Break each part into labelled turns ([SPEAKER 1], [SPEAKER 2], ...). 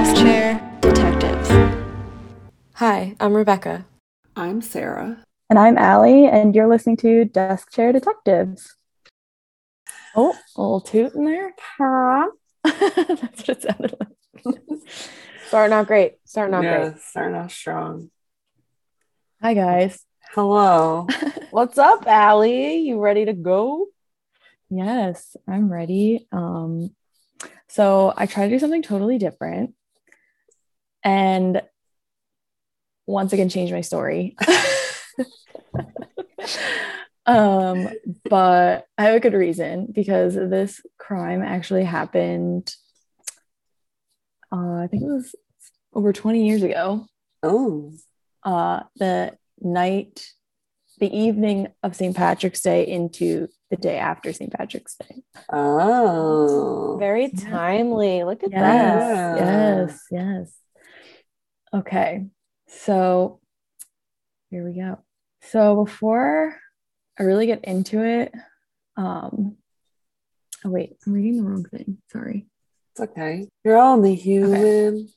[SPEAKER 1] Desk Chair Detectives. Hi, I'm Rebecca.
[SPEAKER 2] I'm Sarah.
[SPEAKER 3] And I'm Allie, and you're listening to Desk Chair Detectives. Oh, a little toot in there. That's what it sounded like.
[SPEAKER 1] Starting out great. Starting out
[SPEAKER 2] yeah,
[SPEAKER 1] great.
[SPEAKER 2] starting off strong.
[SPEAKER 3] Hi, guys.
[SPEAKER 2] Hello.
[SPEAKER 1] What's up, Allie? You ready to go?
[SPEAKER 3] Yes, I'm ready. Um, so I try to do something totally different and once again change my story. um, but I have a good reason because this crime actually happened uh, I think it was over 20 years ago.
[SPEAKER 2] Oh,
[SPEAKER 3] Uh, the night, the evening of St. Patrick's Day into the day after St. Patrick's Day.
[SPEAKER 2] oh.
[SPEAKER 1] Very timely. Look at
[SPEAKER 3] Yes,
[SPEAKER 1] that.
[SPEAKER 3] yes, yes. Okay, so here we go. So before I really get into it, um, oh wait, I'm reading the wrong thing. Sorry.
[SPEAKER 2] It's okay. You're only human.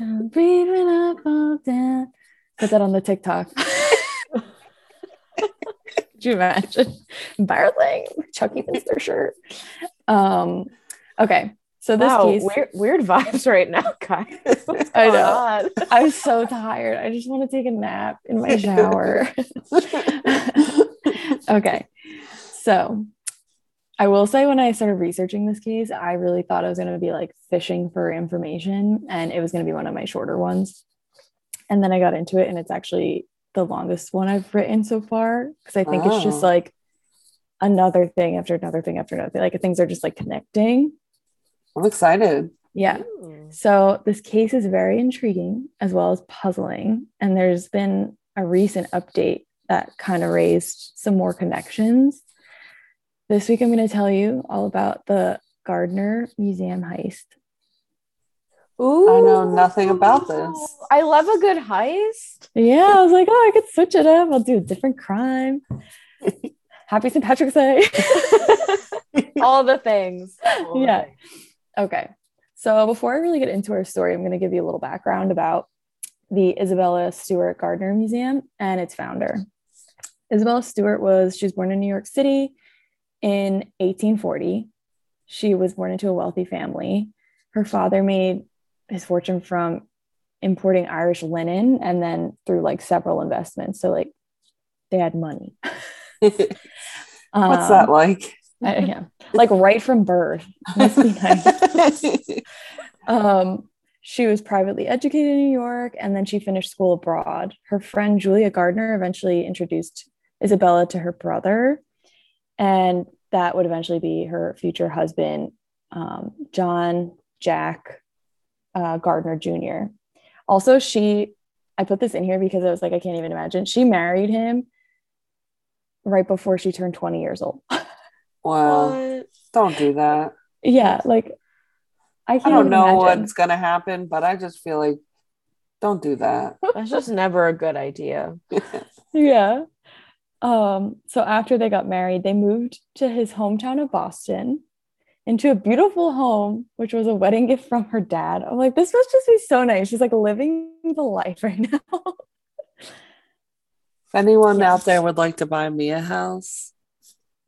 [SPEAKER 3] I'm breathing up all down. Put that on the TikTok. Could you imagine? Embarrassing. Chuckie Finster shirt. Um, okay. So this
[SPEAKER 1] wow,
[SPEAKER 3] case,
[SPEAKER 1] weird, weird vibes right now, guys.
[SPEAKER 3] I know.
[SPEAKER 1] On?
[SPEAKER 3] I'm so tired. I just want to take a nap in my shower. okay. So I will say when I started researching this case, I really thought I was going to be like fishing for information and it was going to be one of my shorter ones. And then I got into it and it's actually the longest one I've written so far because I think it's just
[SPEAKER 2] Oh.
[SPEAKER 3] like another thing after another thing after another thing. Like things are just like connecting.
[SPEAKER 2] I'm excited.
[SPEAKER 3] Yeah. Mm. So this case is very intriguing as well as puzzling. And there's been a recent update that kind of raised some more connections. This week, I'm going to tell you all about the Gardner Museum heist.
[SPEAKER 1] Ooh.
[SPEAKER 2] I know nothing about this.
[SPEAKER 1] I love a good heist.
[SPEAKER 3] Yeah, I was like, oh, I could switch it up. I'll do a different crime. Happy St. Patrick's Day.
[SPEAKER 1] All the things. All the
[SPEAKER 3] Yeah.
[SPEAKER 1] things.
[SPEAKER 3] Okay. So before I really get into our story, I'm going to give you a little background about the Isabella Stewart Gardner Museum and its founder. Isabella Stewart was she was born in New York City in 1840. She was born into a wealthy family. Her father made his fortune from importing Irish linen and then through like several investments. So like they had money.
[SPEAKER 2] What's
[SPEAKER 3] Um,
[SPEAKER 2] that like?
[SPEAKER 3] I- yeah, like right from birth. Must be nice. Um, she was privately educated in New York and then she finished school abroad. Her friend Julia Gardner eventually introduced Isabella to her brother, and that would eventually be her future husband, um, John Jack uh, Gardner Jr. Also, she, I put this in here because I was like, I can't even imagine. She married him right before she turned 20 years old.
[SPEAKER 2] Wow.
[SPEAKER 1] What?
[SPEAKER 2] Don't do that.
[SPEAKER 3] yeah, like I
[SPEAKER 2] I don't know
[SPEAKER 3] imagine.
[SPEAKER 2] what's going to happen, but I just feel like don't do that.
[SPEAKER 1] That's just never a good idea.
[SPEAKER 3] Yeah. Um, so after they got married, they moved to his hometown of Boston into a beautiful home, which was a wedding gift from her dad. I'm like, this must just be so nice. She's like living the life right now.
[SPEAKER 2] If anyone
[SPEAKER 3] Yeah.
[SPEAKER 2] out there would like to buy me a house,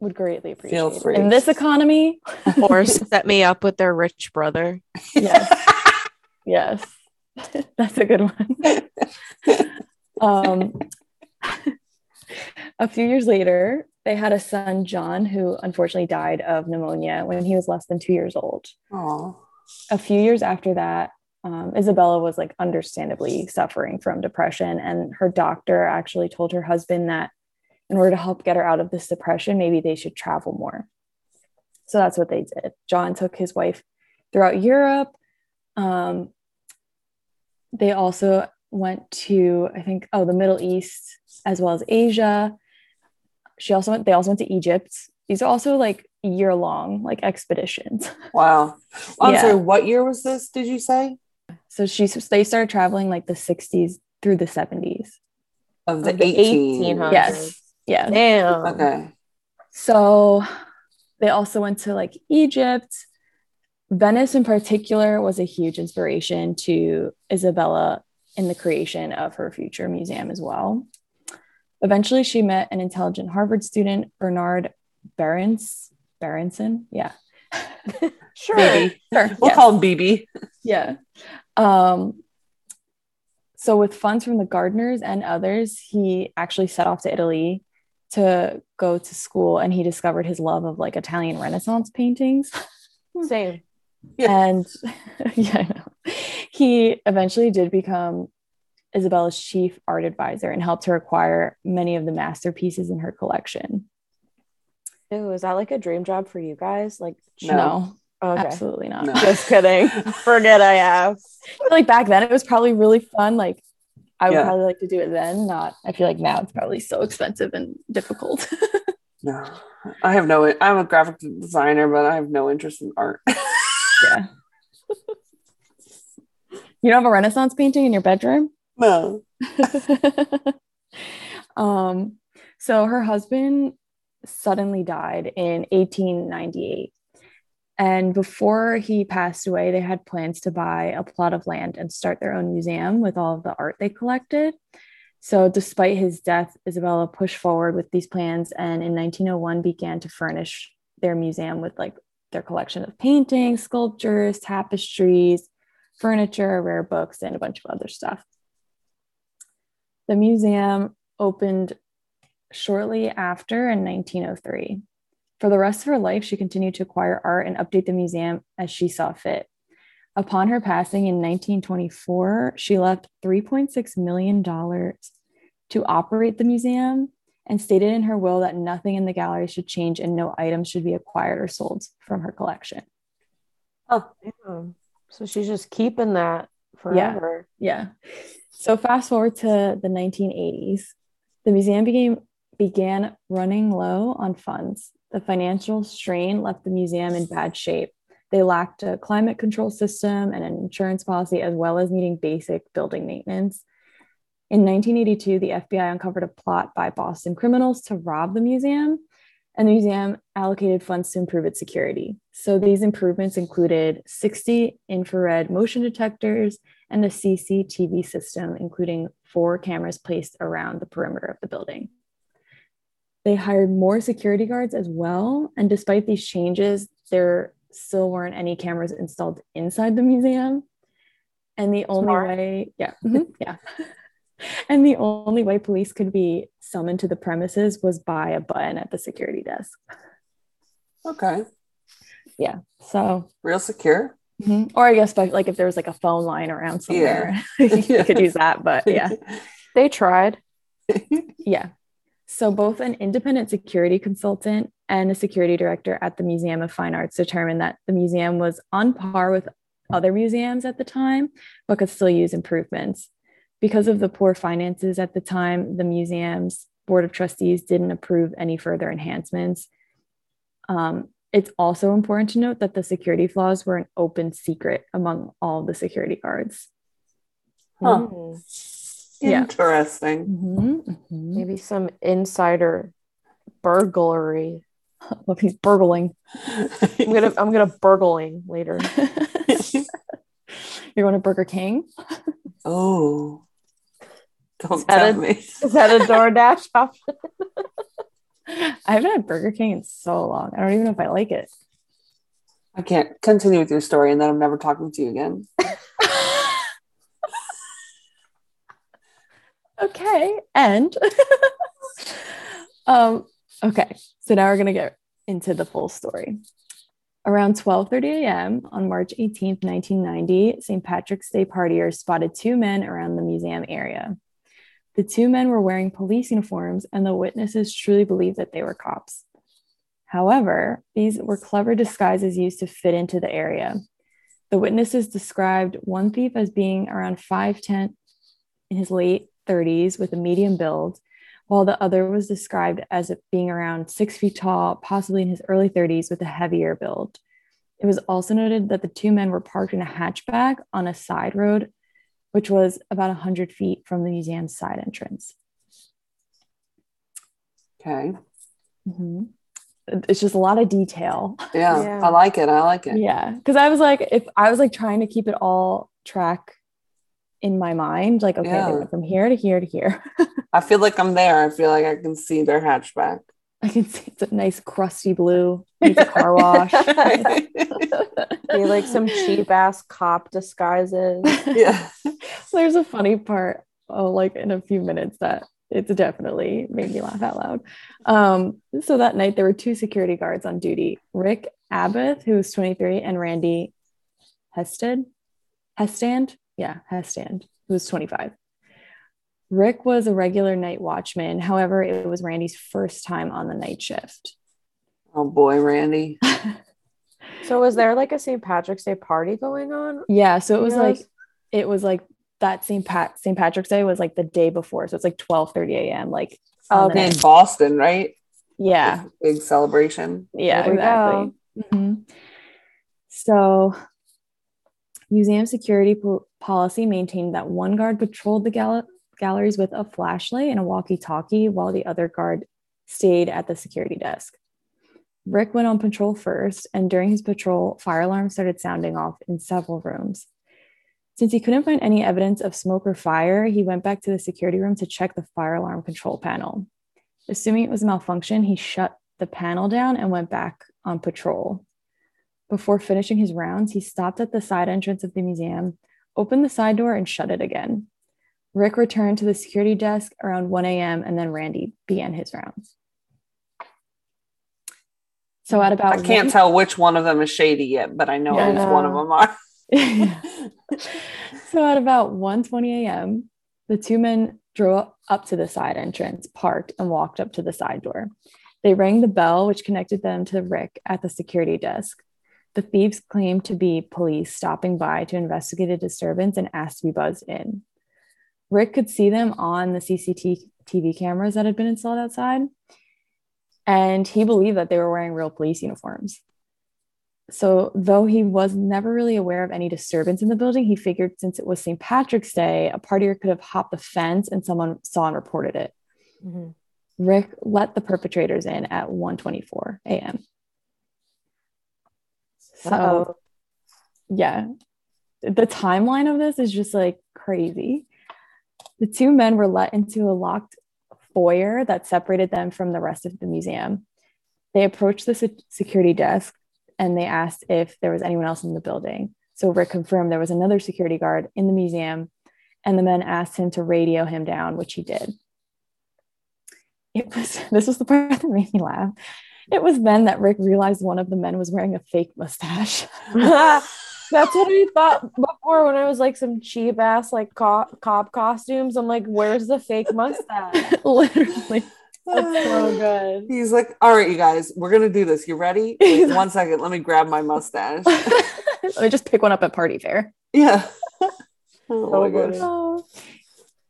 [SPEAKER 3] Would greatly appreciate
[SPEAKER 2] Feel free.
[SPEAKER 3] In this economy,
[SPEAKER 1] Or set me up with their rich brother.
[SPEAKER 3] yes. yes. That's a good one. Um, a few years later, they had a son, John, who unfortunately died of pneumonia when he was less than two years old.
[SPEAKER 2] oh,
[SPEAKER 3] a few years after that, um, Isabella was like understandably suffering from depression, and her doctor actually told her husband that in order to help get her out of this depression, maybe they should travel more. So that's what they did. John took his wife throughout Europe. Um, they also went to, I think, oh, the Middle East as well as Asia. She also went, they also went to Egypt. These are also like year long like expeditions.
[SPEAKER 2] wow. I'm
[SPEAKER 3] Yeah.
[SPEAKER 2] sorry, what year was this? Did you say?
[SPEAKER 3] So she they started traveling like the 60s through the 70s.
[SPEAKER 2] Of the,
[SPEAKER 1] Of the
[SPEAKER 2] 18.
[SPEAKER 1] 1800s.
[SPEAKER 3] Yes. Yeah.
[SPEAKER 1] Damn.
[SPEAKER 2] Okay.
[SPEAKER 3] So they also went to like Egypt. Venice, in particular, was a huge inspiration to Isabella in the creation of her future museum as well. Eventually, she met an intelligent Harvard student, Bernard Behrens. Berenson, yeah.
[SPEAKER 2] sure. Baby. Sure. We'll yes. call him BB.
[SPEAKER 3] Yeah. Um, so, with funds from the Gardners and others, he actually set off to Italy to go to school and he discovered his love of like Italian Renaissance paintings. Hmm.
[SPEAKER 4] Same.
[SPEAKER 3] Yeah. And yeah, he eventually did become Isabella's chief art advisor and helped her acquire many of the masterpieces in her collection.
[SPEAKER 4] Ew, is that like a dream job for you guys? Like,
[SPEAKER 3] no, no oh, okay. absolutely not. No.
[SPEAKER 4] Just kidding. Forget I asked.
[SPEAKER 3] like back then, it was probably really fun. Like, I would yeah. probably like to do it then. Not, I feel like now it's probably so expensive and difficult.
[SPEAKER 2] no, I have no. I'm a graphic designer, but I have no interest in art.
[SPEAKER 3] yeah. You don't have a Renaissance painting in your bedroom?
[SPEAKER 2] No.
[SPEAKER 3] um, so her husband suddenly died in 1898. And before he passed away, they had plans to buy a plot of land and start their own museum with all of the art they collected. So, despite his death, Isabella pushed forward with these plans and in 1901 began to furnish their museum with like their collection of paintings, sculptures, tapestries, furniture, rare books, and a bunch of other stuff. The museum opened shortly after in 1903. For the rest of her life, she continued to acquire art and update the museum as she saw fit. Upon her passing in 1924, she left $3.6 million to operate the museum and stated in her will that nothing in the gallery should change and no items should be acquired or sold from her collection.
[SPEAKER 4] Oh, yeah. so she's just keeping that forever.
[SPEAKER 3] Yeah. yeah. So fast forward to the 1980s, the museum became began running low on funds. The financial strain left the museum in bad shape. They lacked a climate control system and an insurance policy, as well as needing basic building maintenance. In 1982, the FBI uncovered a plot by Boston criminals to rob the museum, and the museum allocated funds to improve its security. So these improvements included 60 infrared motion detectors and a CCTV system, including four cameras placed around the perimeter of the building. They hired more security guards as well. And despite these changes, there still weren't any cameras installed inside the museum. And the only Smart. way, yeah, yeah. and the only way police could be summoned to the premises was by a button at the security desk.
[SPEAKER 2] Okay.
[SPEAKER 3] Yeah. So
[SPEAKER 2] real secure.
[SPEAKER 3] Mm-hmm. Or I guess like if there was like a phone line around somewhere, yeah. you could use that. But yeah,
[SPEAKER 4] they tried.
[SPEAKER 3] yeah. So, both an independent security consultant and a security director at the Museum of Fine Arts determined that the museum was on par with other museums at the time, but could still use improvements. Because of the poor finances at the time, the museum's board of trustees didn't approve any further enhancements. Um, it's also important to note that the security flaws were an open secret among all the security guards.
[SPEAKER 2] Huh. Mm. Interesting.
[SPEAKER 4] Mm-hmm, mm-hmm. Maybe some insider burglary.
[SPEAKER 3] Well, he's burgling.
[SPEAKER 4] I'm gonna I'm gonna burgling later.
[SPEAKER 3] You're going to Burger King?
[SPEAKER 2] Oh. Don't tell
[SPEAKER 4] a,
[SPEAKER 2] me.
[SPEAKER 4] Is that a DoorDash option?
[SPEAKER 3] I haven't had Burger King in so long. I don't even know if I like it.
[SPEAKER 2] I can't continue with your story and then I'm never talking to you again.
[SPEAKER 3] Okay and um okay so now we're to get into the full story around 12:30 a.m. on March 18th 1990 St. Patrick's Day partiers spotted two men around the museum area the two men were wearing police uniforms and the witnesses truly believed that they were cops however these were clever disguises used to fit into the area the witnesses described one thief as being around 5'10 in his late 30s with a medium build, while the other was described as being around six feet tall, possibly in his early 30s with a heavier build. It was also noted that the two men were parked in a hatchback on a side road, which was about 100 feet from the museum's side entrance.
[SPEAKER 2] Okay.
[SPEAKER 3] Mm-hmm. it's just a lot of detail.
[SPEAKER 2] Yeah,
[SPEAKER 4] Yeah.
[SPEAKER 2] I like it. I like it.
[SPEAKER 3] Yeah. Cause I was like, if I was like trying to keep it all track in my mind, like, okay, they
[SPEAKER 2] Yeah.
[SPEAKER 3] went from here to here to here.
[SPEAKER 2] I feel like I'm there. I feel like I can see their hatchback.
[SPEAKER 3] I can see it's a nice crusty blue, needs a car wash.
[SPEAKER 4] Be like some cheap ass cop disguises.
[SPEAKER 2] yeah.
[SPEAKER 3] There's a funny part, oh, like in a few minutes that it's definitely made me laugh out loud. Um, so that night there were two security guards on duty, Rick Abbott, who was 23, and Randy Hested, Hestand, yeah, Hestand, who was 25. Rick was a regular night watchman. However, it was Randy's first time on the night shift.
[SPEAKER 2] Oh boy, Randy.
[SPEAKER 4] So was there like a St. Patrick's Day party going on?
[SPEAKER 3] Yeah, so it was
[SPEAKER 4] Yes.
[SPEAKER 3] like it was like that St. Pat St. Patrick's Day was like the day before. So it's like 12 30 a.m. Like on the
[SPEAKER 2] Okay, in. Boston, right?
[SPEAKER 3] yeah,
[SPEAKER 2] Big celebration.
[SPEAKER 3] yeah,
[SPEAKER 4] There we
[SPEAKER 3] exactly. Mhm. So museum security po- policy maintained that one guard patrolled the gal- galleries with a flashlight and a walkie-talkie while the other guard stayed at the security desk. Rick went on patrol first, and during his patrol, fire alarms started sounding off in several rooms. Since he couldn't find any evidence of smoke or fire, he went back to the security room to check the fire alarm control panel. Assuming it was a malfunction, he shut the panel down and went back on patrol. Before finishing his rounds, he stopped at the side entrance of the museum, opened the side door, and shut it again. Rick returned to the security desk around 1 a.m., and then Randy began his rounds. So at about
[SPEAKER 2] I can't
[SPEAKER 3] one-
[SPEAKER 2] tell which one of them is shady yet, but I know
[SPEAKER 3] Yeah,
[SPEAKER 2] one of them are.
[SPEAKER 3] so at about 1:20 a.m., the two men drove up to the side entrance, parked, and walked up to the side door. They rang the bell, which connected them to Rick at the security desk. The thieves claimed to be police stopping by to investigate a disturbance and asked to be buzzed in. Rick could see them on the CCTV cameras that had been installed outside, and he believed that they were wearing real police uniforms. So, though he was never really aware of any disturbance in the building, he figured since it was St. Patrick's Day, a partier could have hopped the fence and someone saw and reported it.
[SPEAKER 4] Mhm.
[SPEAKER 3] Rick let the perpetrators in at 1:24 a.m. So,
[SPEAKER 4] Uh-oh.
[SPEAKER 3] yeah, the timeline of this is just like crazy. The two men were let into a locked foyer that separated them from the rest of the museum. They approached the se- security desk and they asked if there was anyone else in the building. So Rick confirmed there was another security guard in the museum, and the men asked him to radio him down, which he did. It was this was the part that made me laugh. It was then that Rick realized one of the men was wearing a fake mustache.
[SPEAKER 4] That's what I thought before when I was like some cheap ass like co- cop costumes. I'm like, where's the fake mustache?
[SPEAKER 3] Literally.
[SPEAKER 4] That's so good.
[SPEAKER 2] He's like, all right, you guys, we're gonna do this. You ready? Wait, one second, let me grab my mustache.
[SPEAKER 3] Let me just pick one up at party fair.
[SPEAKER 2] yeah. oh
[SPEAKER 4] So
[SPEAKER 2] my
[SPEAKER 4] funny.
[SPEAKER 2] gosh.
[SPEAKER 3] Oh.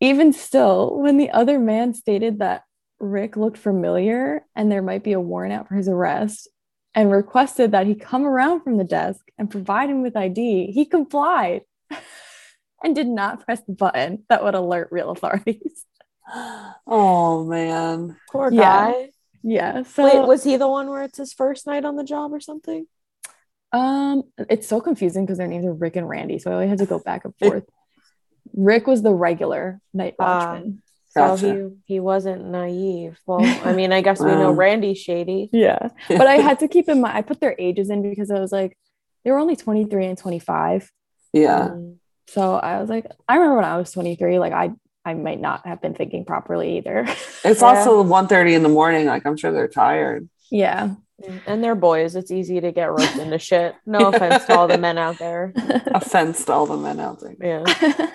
[SPEAKER 3] Even still, when the other man stated that Rick looked familiar and there might be a warrant out for his arrest and requested that he come around from the desk and provide him with ID, he complied and did not press the button that would alert real authorities.
[SPEAKER 2] Oh man.
[SPEAKER 4] Poor
[SPEAKER 3] Yeah.
[SPEAKER 4] guy.
[SPEAKER 3] Yeah. So
[SPEAKER 4] Wait, was he the one where it's his first night on the job or something?
[SPEAKER 3] Um, it's so confusing because their names are Rick and Randy, so I always had to go back and forth. Rick was the regular night
[SPEAKER 4] Ah.
[SPEAKER 3] watchman.
[SPEAKER 4] So
[SPEAKER 2] Gotcha.
[SPEAKER 4] he he wasn't naive. Well, I mean, I guess we know
[SPEAKER 2] Wow.
[SPEAKER 4] Randy's shady.
[SPEAKER 3] yeah, but I had to keep in mind. I put their ages in because I was like, they were only twenty three and twenty five.
[SPEAKER 2] Yeah.
[SPEAKER 4] Mm.
[SPEAKER 3] So I was like, I remember when I was twenty three, like I I might not have been thinking properly either.
[SPEAKER 2] It's
[SPEAKER 4] Yeah.
[SPEAKER 2] also 1.30 in the morning. Like I'm sure they're tired.
[SPEAKER 3] yeah,
[SPEAKER 4] And they're boys. It's easy to get roped into shit. No offense to all the men out there.
[SPEAKER 2] Offense to all the men out there.
[SPEAKER 4] Yeah.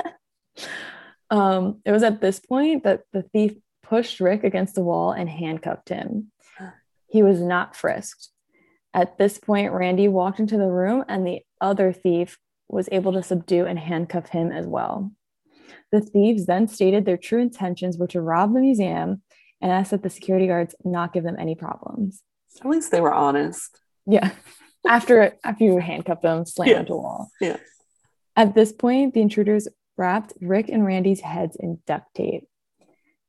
[SPEAKER 3] Um, it was at this point that the thief pushed Rick against the wall and handcuffed him. He was not frisked. At this point, Randy walked into the room and the other thief was able to subdue and handcuff him as well. The thieves then stated their true intentions were to rob the museum and asked that the security guards not give them any problems.
[SPEAKER 2] At least they were honest.
[SPEAKER 3] Yeah. After after you handcuff them, slam
[SPEAKER 2] Yeah.
[SPEAKER 3] into a wall.
[SPEAKER 2] Yeah.
[SPEAKER 3] At this point, the intruders wrapped Rick and Randy's heads in duct tape.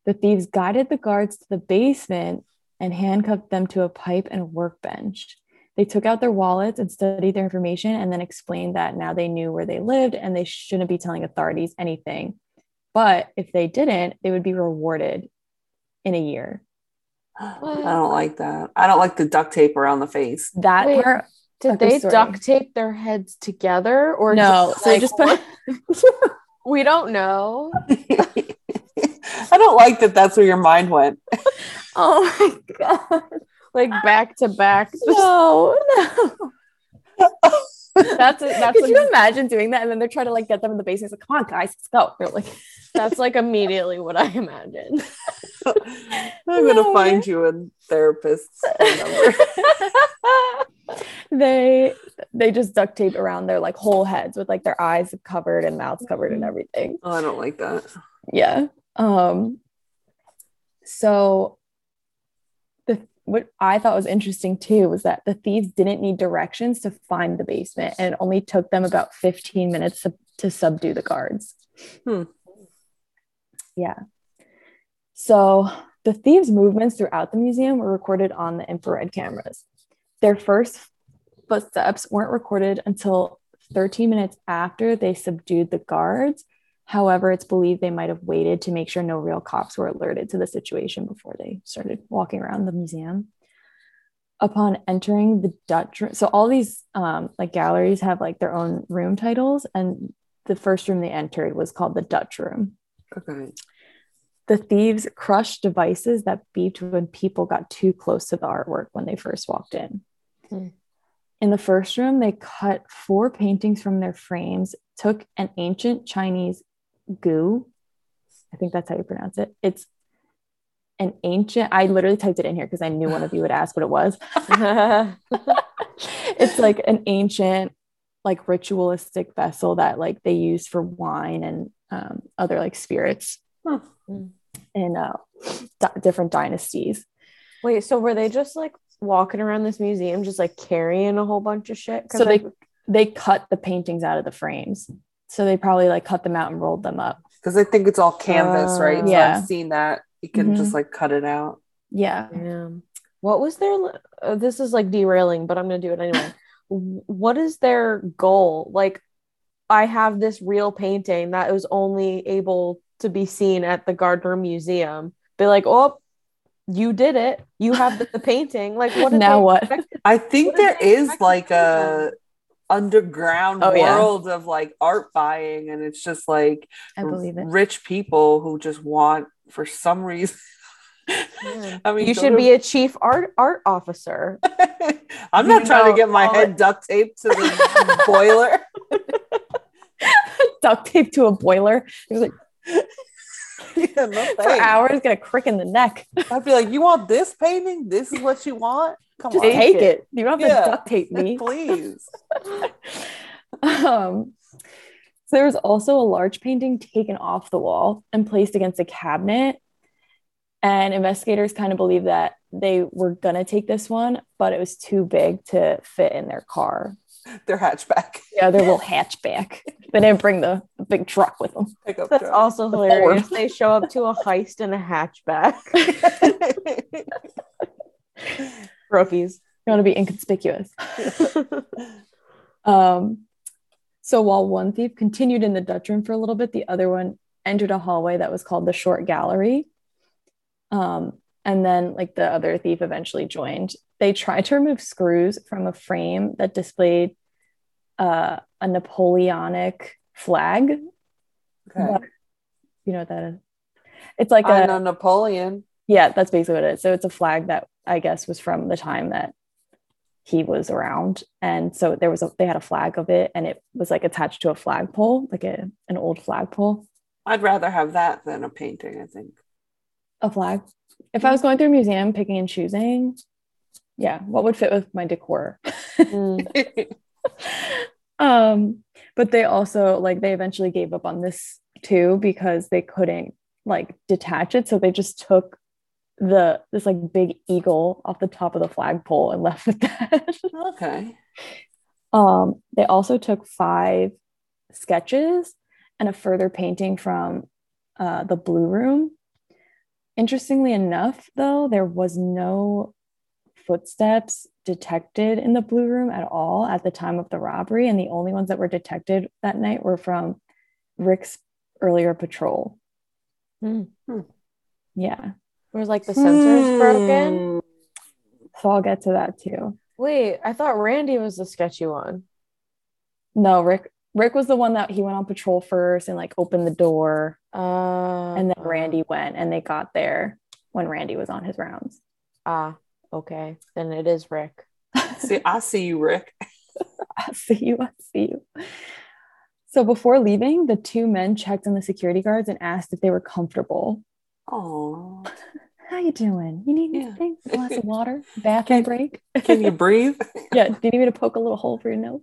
[SPEAKER 3] The thieves guided the guards to the basement and handcuffed them to a pipe and workbench. They took out their wallets and studied their information and then explained that now they knew where they lived and they shouldn't be telling authorities anything. But if they didn't, they would be rewarded in a year.
[SPEAKER 2] I don't like that. I don't like the duct tape around the face.
[SPEAKER 3] That
[SPEAKER 4] Wait,
[SPEAKER 3] part,
[SPEAKER 4] Did
[SPEAKER 3] Okay,
[SPEAKER 4] they
[SPEAKER 3] sorry.
[SPEAKER 4] duct tape their heads together or
[SPEAKER 3] no.
[SPEAKER 4] just,
[SPEAKER 3] So they
[SPEAKER 4] like,
[SPEAKER 3] just put
[SPEAKER 4] we don't know.
[SPEAKER 2] I don't like that. That's where your mind went.
[SPEAKER 3] Oh my god.
[SPEAKER 4] Like back to back.
[SPEAKER 3] No, no.
[SPEAKER 4] That's a, that's
[SPEAKER 3] Could
[SPEAKER 4] a,
[SPEAKER 3] you imagine doing that? And then they're trying to like get them in the basement. It's like, come on, guys, let's go. They're like,
[SPEAKER 4] that's like immediately what I imagine.
[SPEAKER 2] I'm gonna find you a therapist's number.
[SPEAKER 3] they they just duct tape around their like whole heads with like their eyes covered and mouths covered and everything.
[SPEAKER 2] Oh, I don't like that.
[SPEAKER 3] Yeah. Um so the what I thought was interesting too was that the thieves didn't need directions to find the basement and it only took them about 15 minutes to, to subdue the guards.
[SPEAKER 2] Hmm.
[SPEAKER 3] Yeah. So the thieves' movements throughout the museum were recorded on the infrared cameras. Their first footsteps weren't recorded until 13 minutes after they subdued the guards. However, it's believed they might have waited to make sure no real cops were alerted to the situation before they started walking around the museum. Upon entering the Dutch room, so all these um, like galleries have like their own room titles, and the first room they entered was called the Dutch room.
[SPEAKER 2] Okay.
[SPEAKER 3] The thieves crushed devices that beeped when people got too close to the artwork when they first walked in.
[SPEAKER 4] Hmm.
[SPEAKER 3] In the first room, they cut four paintings from their frames, took an ancient Chinese gu. I think that's how you pronounce it. It's an ancient, I literally typed it in here because I knew one of you would ask what it was. it's like an ancient, like ritualistic vessel that like they use for wine and um, other like spirits
[SPEAKER 2] Huh.
[SPEAKER 3] in uh, di- different dynasties.
[SPEAKER 4] Wait, so were they just like walking around this museum, just like carrying a whole bunch of shit?
[SPEAKER 3] So
[SPEAKER 4] I-
[SPEAKER 3] they they cut the paintings out of the frames. So they probably like cut them out and rolled them up.
[SPEAKER 2] Because I think it's all canvas, right? So
[SPEAKER 3] Yeah.
[SPEAKER 2] I've seen that. You can
[SPEAKER 3] Mhm.
[SPEAKER 2] just like cut it out.
[SPEAKER 3] Yeah.
[SPEAKER 4] Damn. What was their? Uh, this is like derailing, but I'm gonna do it anyway. What is their goal? Like, I have this real painting that was only able to be seen at the Gardner Museum. Be like, oh, you did it. You have the, the painting. Like, what?
[SPEAKER 3] Now what?
[SPEAKER 4] expect
[SPEAKER 2] I think
[SPEAKER 4] What did
[SPEAKER 2] there
[SPEAKER 4] they
[SPEAKER 2] is
[SPEAKER 4] expect
[SPEAKER 2] like a underground
[SPEAKER 3] Oh, yeah.
[SPEAKER 2] world of like art buying, and it's just like
[SPEAKER 3] I believe it.
[SPEAKER 2] rich people who just want for some reason.
[SPEAKER 4] Yeah.
[SPEAKER 2] I mean,
[SPEAKER 4] You should
[SPEAKER 2] to-
[SPEAKER 4] be a chief art art officer.
[SPEAKER 2] I'm
[SPEAKER 4] You
[SPEAKER 2] not trying
[SPEAKER 4] know,
[SPEAKER 2] to get my
[SPEAKER 4] all
[SPEAKER 2] head duct taped to the boiler.
[SPEAKER 3] Duct tape to a boiler. It was like
[SPEAKER 2] yeah, no
[SPEAKER 3] for
[SPEAKER 2] thanks.
[SPEAKER 3] hours, get a crick in the neck.
[SPEAKER 2] I'd be like, "You want this painting? This is what you want? Come
[SPEAKER 3] Just
[SPEAKER 2] on,
[SPEAKER 3] take
[SPEAKER 4] it.
[SPEAKER 3] it. You don't have
[SPEAKER 2] Yeah.
[SPEAKER 3] to duct tape me.
[SPEAKER 2] please."
[SPEAKER 3] um, so there was also a large painting taken off the wall and placed against a cabinet. And investigators kind of believe that they were gonna take this one, but it was too big to fit in their car.
[SPEAKER 2] Their hatchback
[SPEAKER 3] Yeah, their little hatchback. They didn't bring the, the big truck with them.
[SPEAKER 2] pickup
[SPEAKER 4] That's
[SPEAKER 2] truck.
[SPEAKER 4] also
[SPEAKER 3] Ford.
[SPEAKER 4] hilarious. They show up to a heist in a hatchback. Rookies.
[SPEAKER 3] You want to be inconspicuous. Um, so while one thief continued in the Dutch room for a little bit, the other one entered a hallway that was called the short gallery. Um, and then like the other thief eventually joined. They tried to remove screws from a frame that displayed uh, a Napoleonic flag.
[SPEAKER 2] okay.
[SPEAKER 3] You know what that is? It's like
[SPEAKER 2] I
[SPEAKER 3] a
[SPEAKER 2] know Napoleon.
[SPEAKER 3] yeah, that's basically what it is. So it's a flag that I guess was from the time that he was around. And so there was a they had a flag of it and it was like attached to a flagpole, like a an old flagpole.
[SPEAKER 2] I'd rather have that than a painting. I think.
[SPEAKER 3] A flag. If I was going through a museum picking and choosing, yeah, what would fit with my decor?
[SPEAKER 4] Mm.
[SPEAKER 3] um, but they also like they eventually gave up on this too because they couldn't like detach it. So they just took the this like big eagle off the top of the flagpole and left with that.
[SPEAKER 2] okay.
[SPEAKER 3] um, they also took five sketches and a further painting from uh, the blue room. interestingly enough, though, there was no footsteps detected in the blue room at all at the time of the robbery. And the only ones that were detected that night were from Rick's earlier patrol.
[SPEAKER 4] Hmm.
[SPEAKER 3] Yeah.
[SPEAKER 4] Was like the sensors broken?
[SPEAKER 2] Hmm.
[SPEAKER 3] So I'll get to that too.
[SPEAKER 4] Wait, I thought Randy was the sketchy one.
[SPEAKER 3] No, Rick Rick was the one that he went on patrol first and like opened the door.
[SPEAKER 4] Uh,
[SPEAKER 3] And then Randy went and they got there when Randy was on his rounds.
[SPEAKER 4] Ah, okay. Then it is Rick.
[SPEAKER 2] See, I see you, Rick.
[SPEAKER 3] I see you. I see you. So before leaving, the two men checked on the security guards and asked if they were comfortable.
[SPEAKER 2] Oh,
[SPEAKER 3] How you doing? You need anything? A glass of water? Bathroom break?
[SPEAKER 2] can you breathe?
[SPEAKER 3] yeah. Do you need me to poke a little hole for your nose?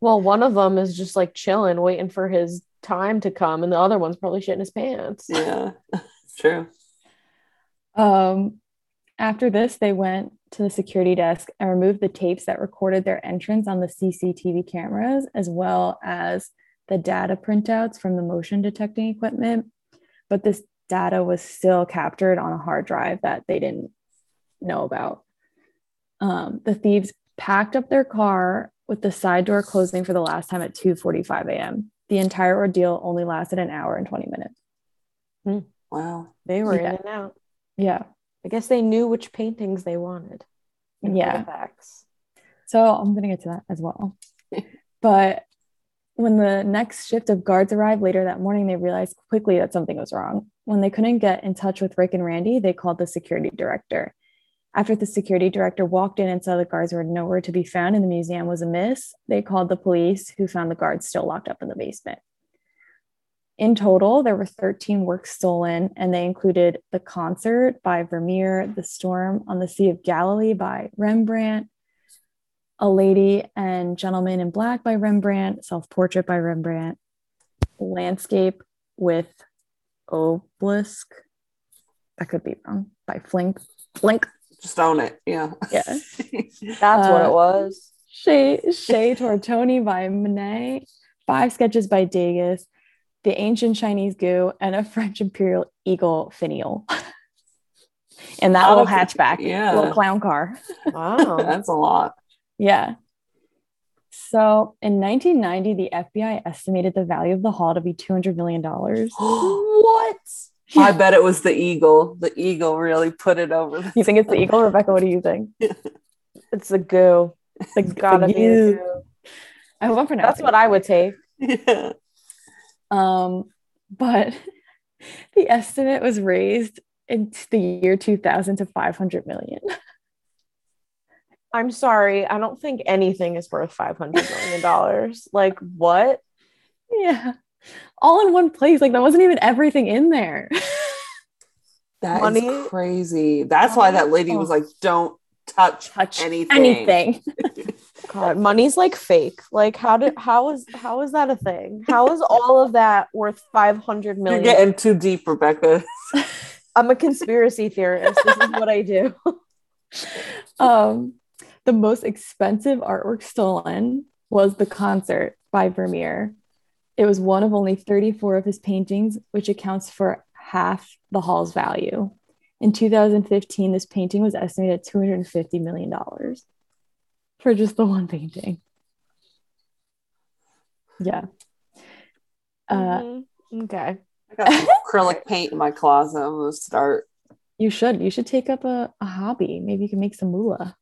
[SPEAKER 4] Well, one of them is just like chilling, waiting for his time to come, and the other one's probably shitting his pants.
[SPEAKER 2] yeah, it's true.
[SPEAKER 3] Um, after this, they went to the security desk and removed the tapes that recorded their entrance on the CCTV cameras, as well as the data printouts from the motion detecting equipment. But this data was still captured on a hard drive that they didn't know about. Um, the thieves packed up their car with the side door closing for the last time at 2:45 a.m. The entire ordeal only lasted an hour and 20 minutes.
[SPEAKER 2] Wow.
[SPEAKER 4] They were
[SPEAKER 3] Yeah.
[SPEAKER 4] in and out.
[SPEAKER 3] Yeah.
[SPEAKER 4] I guess they knew which paintings they wanted.
[SPEAKER 3] Yeah.
[SPEAKER 4] artifacts.
[SPEAKER 3] So I'm going to get to that as well. but when the next shift of guards arrived later that morning, they realized quickly that something was wrong. When they couldn't get in touch with Rick and Randy, they called the security director. After the security director walked in and saw the guards were nowhere to be found and the museum was amiss, they called the police, who found the guards still locked up in the basement. In total, there were 13 works stolen, and they included The Concert by Vermeer, The Storm on the Sea of Galilee by Rembrandt, A Lady and Gentleman in Black by Rembrandt, Self Portrait by Rembrandt, Landscape with Obelisk. That could be wrong. By Flinck. Flinck.
[SPEAKER 2] Just own it. Yeah.
[SPEAKER 3] Yeah.
[SPEAKER 4] That's what
[SPEAKER 3] Uh,
[SPEAKER 4] it was.
[SPEAKER 3] Chez, Chez Tortoni by Monet, five sketches by Degas, the ancient Chinese gu, and a French imperial eagle finial. and that
[SPEAKER 2] Lot
[SPEAKER 3] little
[SPEAKER 2] oh,
[SPEAKER 3] hatchback,
[SPEAKER 2] yeah.
[SPEAKER 3] little clown car.
[SPEAKER 4] Wow.
[SPEAKER 2] That's a lot.
[SPEAKER 3] Yeah. So in 1990, the FBI estimated the value of the haul to be $200 million.
[SPEAKER 4] what?
[SPEAKER 2] I bet it was the eagle. The eagle really put it over.
[SPEAKER 3] You think it's the eagle, Rebecca? What do you think?
[SPEAKER 4] It's the gu.
[SPEAKER 3] The,
[SPEAKER 4] It's gotta
[SPEAKER 3] the
[SPEAKER 4] be the
[SPEAKER 3] gu.
[SPEAKER 4] gu.
[SPEAKER 3] I hope I'm pronouncing
[SPEAKER 4] That's what I would take.
[SPEAKER 2] Yeah.
[SPEAKER 3] Um, but the estimate was raised in the year 2000 to 500 million.
[SPEAKER 4] I'm sorry. I don't think anything is worth five hundred million dollars. like what?
[SPEAKER 3] yeah. All in one place. Like that wasn't even everything in there.
[SPEAKER 2] That is
[SPEAKER 4] Money-
[SPEAKER 2] crazy. That's why that lady was like, "Don't touch,
[SPEAKER 3] Touch
[SPEAKER 2] anything."
[SPEAKER 3] anything.
[SPEAKER 4] God, money's like fake. Like how did how is how is that a thing? How is all of that worth five hundred million?
[SPEAKER 2] You're getting too deep, Rebecca.
[SPEAKER 4] I'm a conspiracy theorist. This is what I do.
[SPEAKER 3] Um, the most expensive artwork stolen was The Concert by Vermeer. It was one of only 34 of his paintings, which accounts for half the haul's value. In 2015, this painting was estimated at $250 million for just the one painting. Yeah. Uh,
[SPEAKER 4] Mhm. Okay.
[SPEAKER 2] I got some acrylic paint in my closet. I'm gonna start.
[SPEAKER 3] you should. You should take up a, a hobby. Maybe you can make some moolah.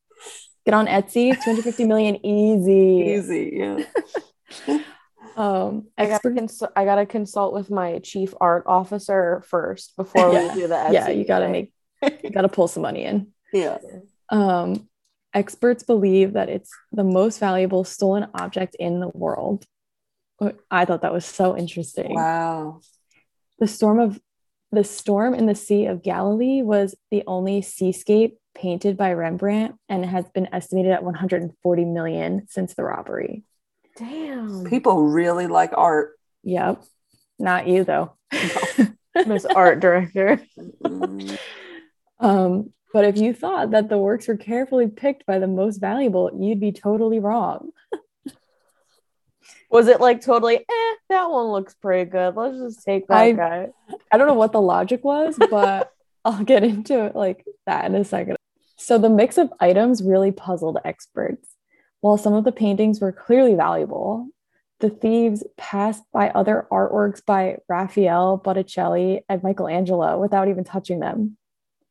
[SPEAKER 3] Get on Etsy, 250 million easy.
[SPEAKER 2] Easy, yeah.
[SPEAKER 3] Um,
[SPEAKER 4] I gotta, cons- I gotta consult with my chief art officer first before
[SPEAKER 3] Yeah.
[SPEAKER 4] we do the Etsy
[SPEAKER 3] yeah, you gotta make you gotta pull some money in.
[SPEAKER 2] Yeah.
[SPEAKER 3] Um, experts believe that it's the most valuable stolen object in the world. I thought that was so interesting.
[SPEAKER 2] Wow.
[SPEAKER 3] The storm of the storm in the Sea of Galilee was the only seascape painted by Rembrandt and has been estimated at 140 million since the robbery.
[SPEAKER 4] Damn.
[SPEAKER 2] People really like art.
[SPEAKER 3] Yep. Not you though.
[SPEAKER 4] Miss art director.
[SPEAKER 3] Um, but if you thought that the works were carefully picked by the most valuable, you'd be totally wrong.
[SPEAKER 4] Was it like totally, eh, that one looks pretty good. Let's just take that
[SPEAKER 3] I-
[SPEAKER 4] guy.
[SPEAKER 3] I don't know what the logic was, but I'll get into it like that in a second. So the mix of items really puzzled experts. While some of the paintings were clearly valuable, the thieves passed by other artworks by Raphael, Botticelli, and Michelangelo without even touching them.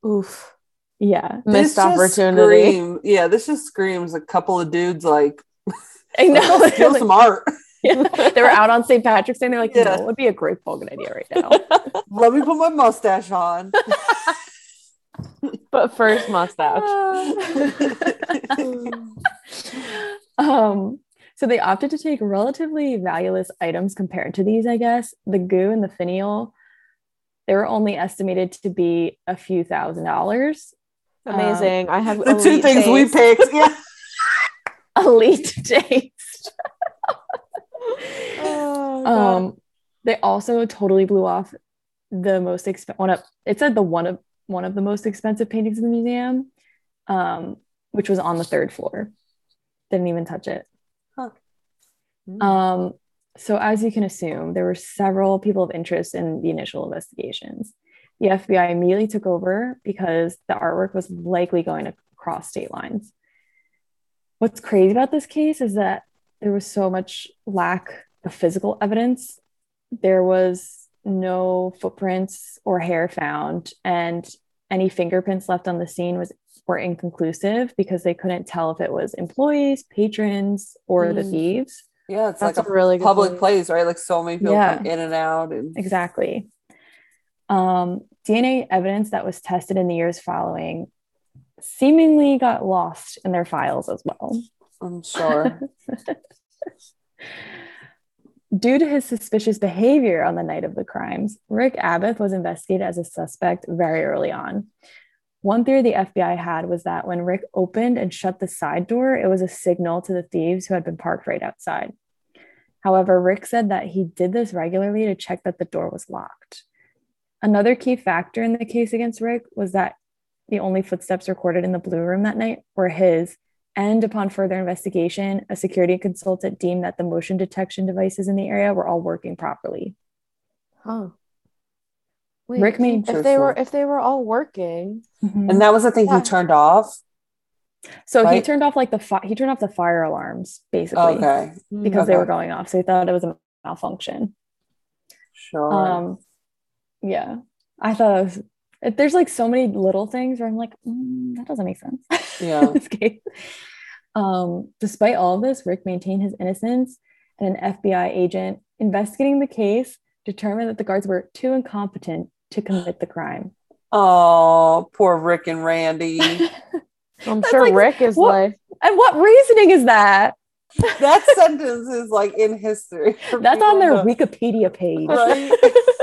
[SPEAKER 4] Oof.
[SPEAKER 3] Yeah.
[SPEAKER 4] Missed
[SPEAKER 2] This
[SPEAKER 4] opportunity.
[SPEAKER 2] scream- yeah, this just screams a couple of dudes like
[SPEAKER 3] I know.
[SPEAKER 2] steal
[SPEAKER 3] Like,
[SPEAKER 2] some art.
[SPEAKER 3] yeah. They were out on St. Patrick's Day and they're like,
[SPEAKER 2] Yeah.
[SPEAKER 3] no, it would be a great fucking idea right now.
[SPEAKER 2] Let me put my mustache on.
[SPEAKER 4] but first mustache.
[SPEAKER 3] um, so they opted to take relatively valueless items compared to these, I guess. The gu and the finial, they were only estimated to be a few thousand dollars.
[SPEAKER 4] Amazing. I have
[SPEAKER 2] the two things we picked. Yeah.
[SPEAKER 3] Elite taste.
[SPEAKER 4] Oh,
[SPEAKER 3] um, they also totally blew off the most expensive one of it said the one of one of the most expensive paintings in the museum, um, which was on the third floor. Didn't even touch it.
[SPEAKER 4] Mm.
[SPEAKER 3] Um, so as you can assume, there were several people of interest in the initial investigations. The FBI immediately took over because the artwork was likely going across state lines. What's crazy about this case is that there was so much lack of physical evidence. There was no footprints or hair found, and any fingerprints left on the scene was were inconclusive because they couldn't tell if it was employees, patrons, or the
[SPEAKER 4] Mm.
[SPEAKER 3] thieves.
[SPEAKER 2] Yeah, it's
[SPEAKER 4] That's
[SPEAKER 2] like
[SPEAKER 4] a
[SPEAKER 2] a
[SPEAKER 4] really good
[SPEAKER 2] public
[SPEAKER 4] point.
[SPEAKER 2] place, right? Like so many people
[SPEAKER 3] Yeah.
[SPEAKER 2] come in and out and
[SPEAKER 3] Exactly. Um, DNA evidence that was tested in the years following seemingly got lost in their files as well.
[SPEAKER 2] I'm sure.
[SPEAKER 3] Due to his suspicious behavior on the night of the crimes, Rick Abbott was investigated as a suspect very early on. One theory the FBI had was that when Rick opened and shut the side door, it was a signal to the thieves who had been parked right outside. However, Rick said that he did this regularly to check that the door was locked. Another key factor in the case against Rick was that the only footsteps recorded in the Blue Room that night were his. And upon further investigation, a security consultant deemed that the motion detection devices in the area were all working properly.
[SPEAKER 4] Huh. Wait,
[SPEAKER 3] Rick made
[SPEAKER 4] if they were if they were all working,
[SPEAKER 2] and that was the thing
[SPEAKER 4] Yeah.
[SPEAKER 2] he turned off.
[SPEAKER 3] so he turned off like the fi- he turned off the fire alarms basically
[SPEAKER 2] Okay,
[SPEAKER 3] because they were going off. So he thought it was a malfunction.
[SPEAKER 2] sure.
[SPEAKER 3] Um, yeah, I thought it was. It, there's like so many little things where I'm like, mm, that doesn't make sense.
[SPEAKER 2] Yeah.
[SPEAKER 3] this case. Um, despite all of this, Rick maintained his innocence, and an FBI agent investigating the case determined that the guards were too incompetent to commit the crime.
[SPEAKER 2] oh, poor Rick and Randy.
[SPEAKER 4] I'm sure
[SPEAKER 3] like-
[SPEAKER 4] Rick is
[SPEAKER 3] what-
[SPEAKER 4] like,
[SPEAKER 3] And what reasoning is that?
[SPEAKER 2] that sentence is like in history.
[SPEAKER 3] That's on their
[SPEAKER 2] people
[SPEAKER 3] Wikipedia page.
[SPEAKER 2] right?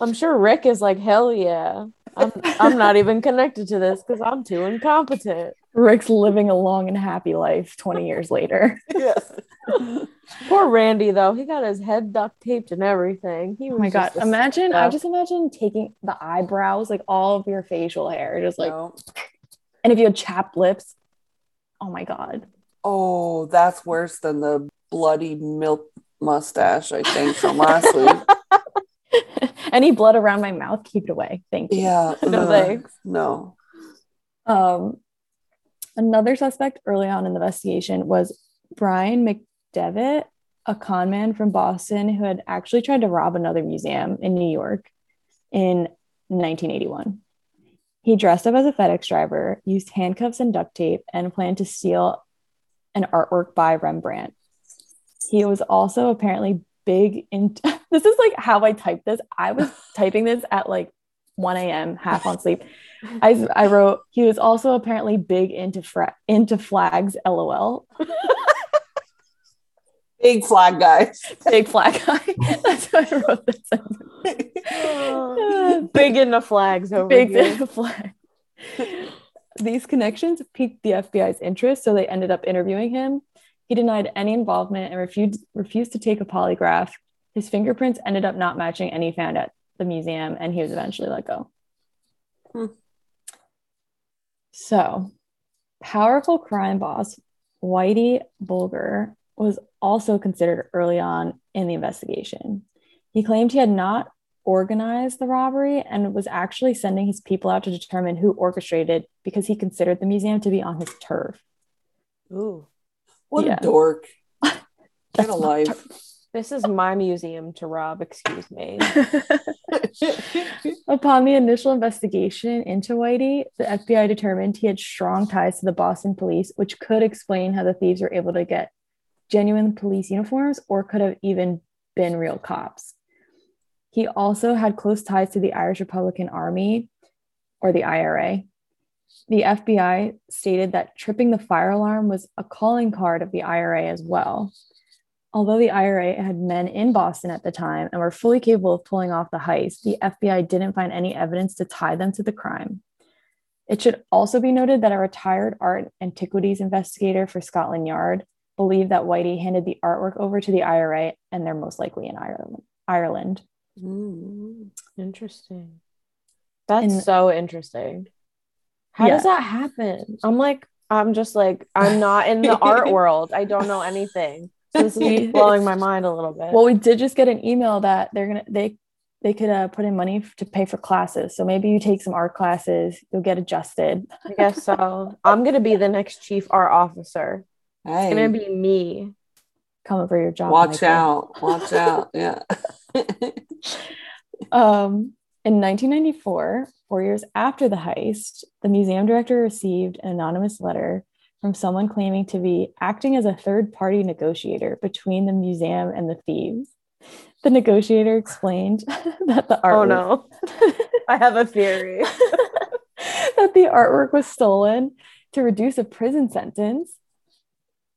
[SPEAKER 4] I'm sure Rick is like, hell yeah. I'm I'm not even connected to this because I'm too incompetent.
[SPEAKER 3] Rick's living a long and happy life 20 years later.
[SPEAKER 2] yes.
[SPEAKER 4] Poor Randy though, he got his head duct taped and everything. He
[SPEAKER 3] Oh my god! Imagine, I just imagine taking the eyebrows, like all of your facial hair, just like,
[SPEAKER 2] No.
[SPEAKER 3] and if you had chapped lips, oh my god!
[SPEAKER 2] Oh, that's worse than the bloody milk mustache, I think, from last week.
[SPEAKER 3] Any blood around my mouth, keep it away. Thank you.
[SPEAKER 2] Yeah.
[SPEAKER 4] No thanks.
[SPEAKER 2] No.
[SPEAKER 3] Um, another suspect early on in the investigation was Brian McDevitt, a con man from Boston who had actually tried to rob another museum in New York in 1981. He dressed up as a FedEx driver, used handcuffs and duct tape, and planned to steal an artwork by Rembrandt. He was also apparently big into this is like how I typed this. I was typing this at like 1 a.m., half on sleep. I, I wrote he was also apparently big into fra- into flags lol
[SPEAKER 2] Big flag guy.
[SPEAKER 3] big flag guy that's why i wrote this
[SPEAKER 4] big into flags over
[SPEAKER 3] big
[SPEAKER 4] here.
[SPEAKER 3] into flag these connections piqued the fbi's interest so they ended up interviewing him he denied any involvement and refused refused to take a polygraph his fingerprints ended up not matching any found at the museum and he was eventually let go
[SPEAKER 2] Hmm.
[SPEAKER 3] so powerful crime boss whitey bulger was also considered early on in the investigation he claimed he had not organized the robbery and was actually sending his people out to determine who orchestrated because he considered the museum to be on his turf.
[SPEAKER 4] Ooh.
[SPEAKER 2] What
[SPEAKER 3] Yeah.
[SPEAKER 2] a dork. Get
[SPEAKER 3] That's
[SPEAKER 2] a
[SPEAKER 3] not
[SPEAKER 2] life.
[SPEAKER 4] This is my museum to rob, excuse me.
[SPEAKER 3] Upon the initial investigation into Whitey, the FBI determined he had strong ties to the Boston police, which could explain how the thieves were able to get genuine police uniforms or could have even been real cops. He also had close ties to the Irish Republican Army or the IRA. The FBI stated that tripping the fire alarm was a calling card of the IRA as well. Although the IRA had men in Boston at the time and were fully capable of pulling off the heist, the FBI didn't find any evidence to tie them to the crime. It should also be noted that a retired art antiquities investigator for Scotland Yard believed that Whitey handed the artwork over to the IRA and they're most likely in Ireland. Ireland.
[SPEAKER 2] Mm.
[SPEAKER 4] Interesting. That's
[SPEAKER 3] And-
[SPEAKER 4] so interesting. How
[SPEAKER 3] Yeah.
[SPEAKER 4] does that happen? I'm like, I'm just like, I'm not in the art world. I don't know anything. So this is blowing my mind a little bit.
[SPEAKER 3] Well, we did just get an email that they're gonna they they could uh, put in money f- to pay for classes. So maybe you take some art classes, you'll get adjusted.
[SPEAKER 4] I guess so. I'm gonna be the next chief art officer. It's gonna be me.
[SPEAKER 3] Coming for your job.
[SPEAKER 2] watch
[SPEAKER 3] Michael.
[SPEAKER 2] out. Watch out. Yeah.
[SPEAKER 3] Um, in 1994, four years after the heist, the museum director received an anonymous letter from someone claiming to be acting as a third party negotiator between the museum and the thieves. The negotiator explained that the
[SPEAKER 4] oh,
[SPEAKER 3] artwork.
[SPEAKER 4] Oh no. I have a theory.
[SPEAKER 3] that the artwork was stolen to reduce a prison sentence.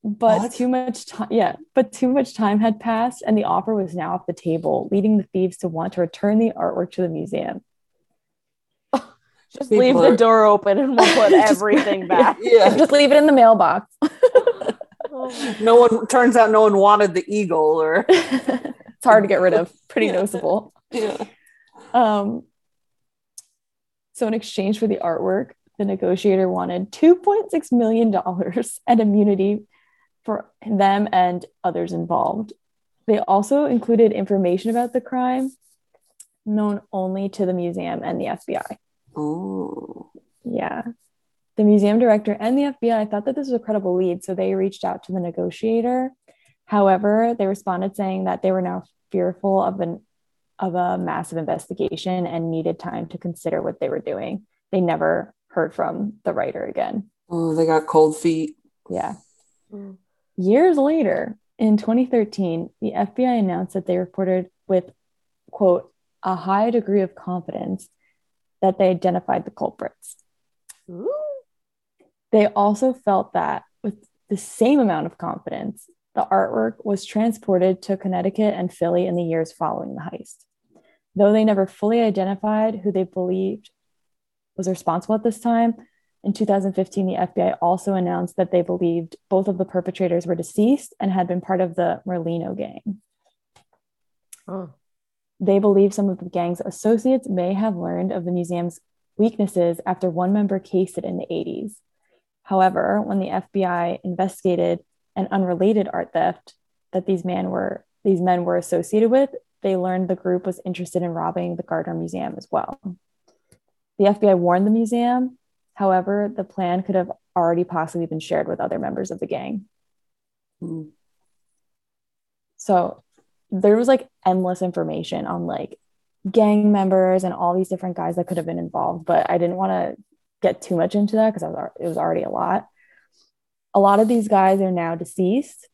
[SPEAKER 3] But
[SPEAKER 2] What?
[SPEAKER 3] too much time, yeah, but too much time had passed, and the offer was now off the table, leading the thieves to want to return the artwork to the museum.
[SPEAKER 4] Just
[SPEAKER 2] People
[SPEAKER 4] leave
[SPEAKER 2] are-
[SPEAKER 4] the door open and we'll put everything back.
[SPEAKER 2] yeah.
[SPEAKER 3] Just leave it in the mailbox.
[SPEAKER 2] No one turns out no one wanted the eagle or
[SPEAKER 3] it's hard to get rid of. Pretty
[SPEAKER 2] Yeah.
[SPEAKER 3] noticeable.
[SPEAKER 2] yeah.
[SPEAKER 3] Um, so in exchange for the artwork, the negotiator wanted $2.6 million and immunity for them and others involved. They also included information about the crime known only to the museum and the FBI.
[SPEAKER 2] Oh.
[SPEAKER 3] Yeah. The museum director and the FBI thought that this was a credible lead, so they reached out to the negotiator. However, they responded saying that they were now fearful of an of a massive investigation and needed time to consider what they were doing. They never heard from the writer again.
[SPEAKER 2] Oh, they got cold feet.
[SPEAKER 3] Yeah.
[SPEAKER 4] Mm.
[SPEAKER 3] Years later, in 2013, the FBI announced that they reported with, quote, a high degree of confidence that they identified the culprits.
[SPEAKER 4] Ooh.
[SPEAKER 3] They also felt that with the same amount of confidence, the artwork was transported to Connecticut and Philly in the years following the heist. Though they never fully identified who they believed was responsible at this time, in 2015, the FBI also announced that they believed both of the perpetrators were deceased and had been part of the Merlino gang.
[SPEAKER 4] Oh.
[SPEAKER 3] They believe some of the gang's associates may have learned of the museum's weaknesses after one member cased it in the 80s. However, when the FBI investigated an unrelated art theft that these men were these men were associated with, they learned the group was interested in robbing the Gardner Museum as well. The FBI warned the museum. However, the plan could have already possibly been shared with other members of the gang.
[SPEAKER 2] Mm.
[SPEAKER 3] So there was like endless information on like gang members and all these different guys that could have been involved, but I didn't want to get too much into that because I was it was already a lot. A lot of these guys are now deceased.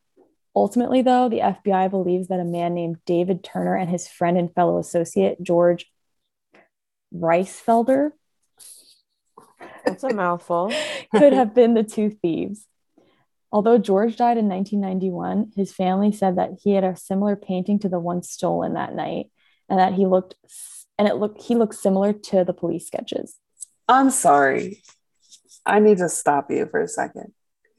[SPEAKER 3] Ultimately, though, the FBI believes that a man named David Turner and his friend and fellow associate George Reissfelder
[SPEAKER 4] That's a mouthful.
[SPEAKER 3] could have been the two thieves. Although George died in 1991, his family said that he had a similar painting to the one stolen that night, and that he looked and it looked he looked similar to the police sketches.
[SPEAKER 2] I'm sorry. I need to stop you for a second.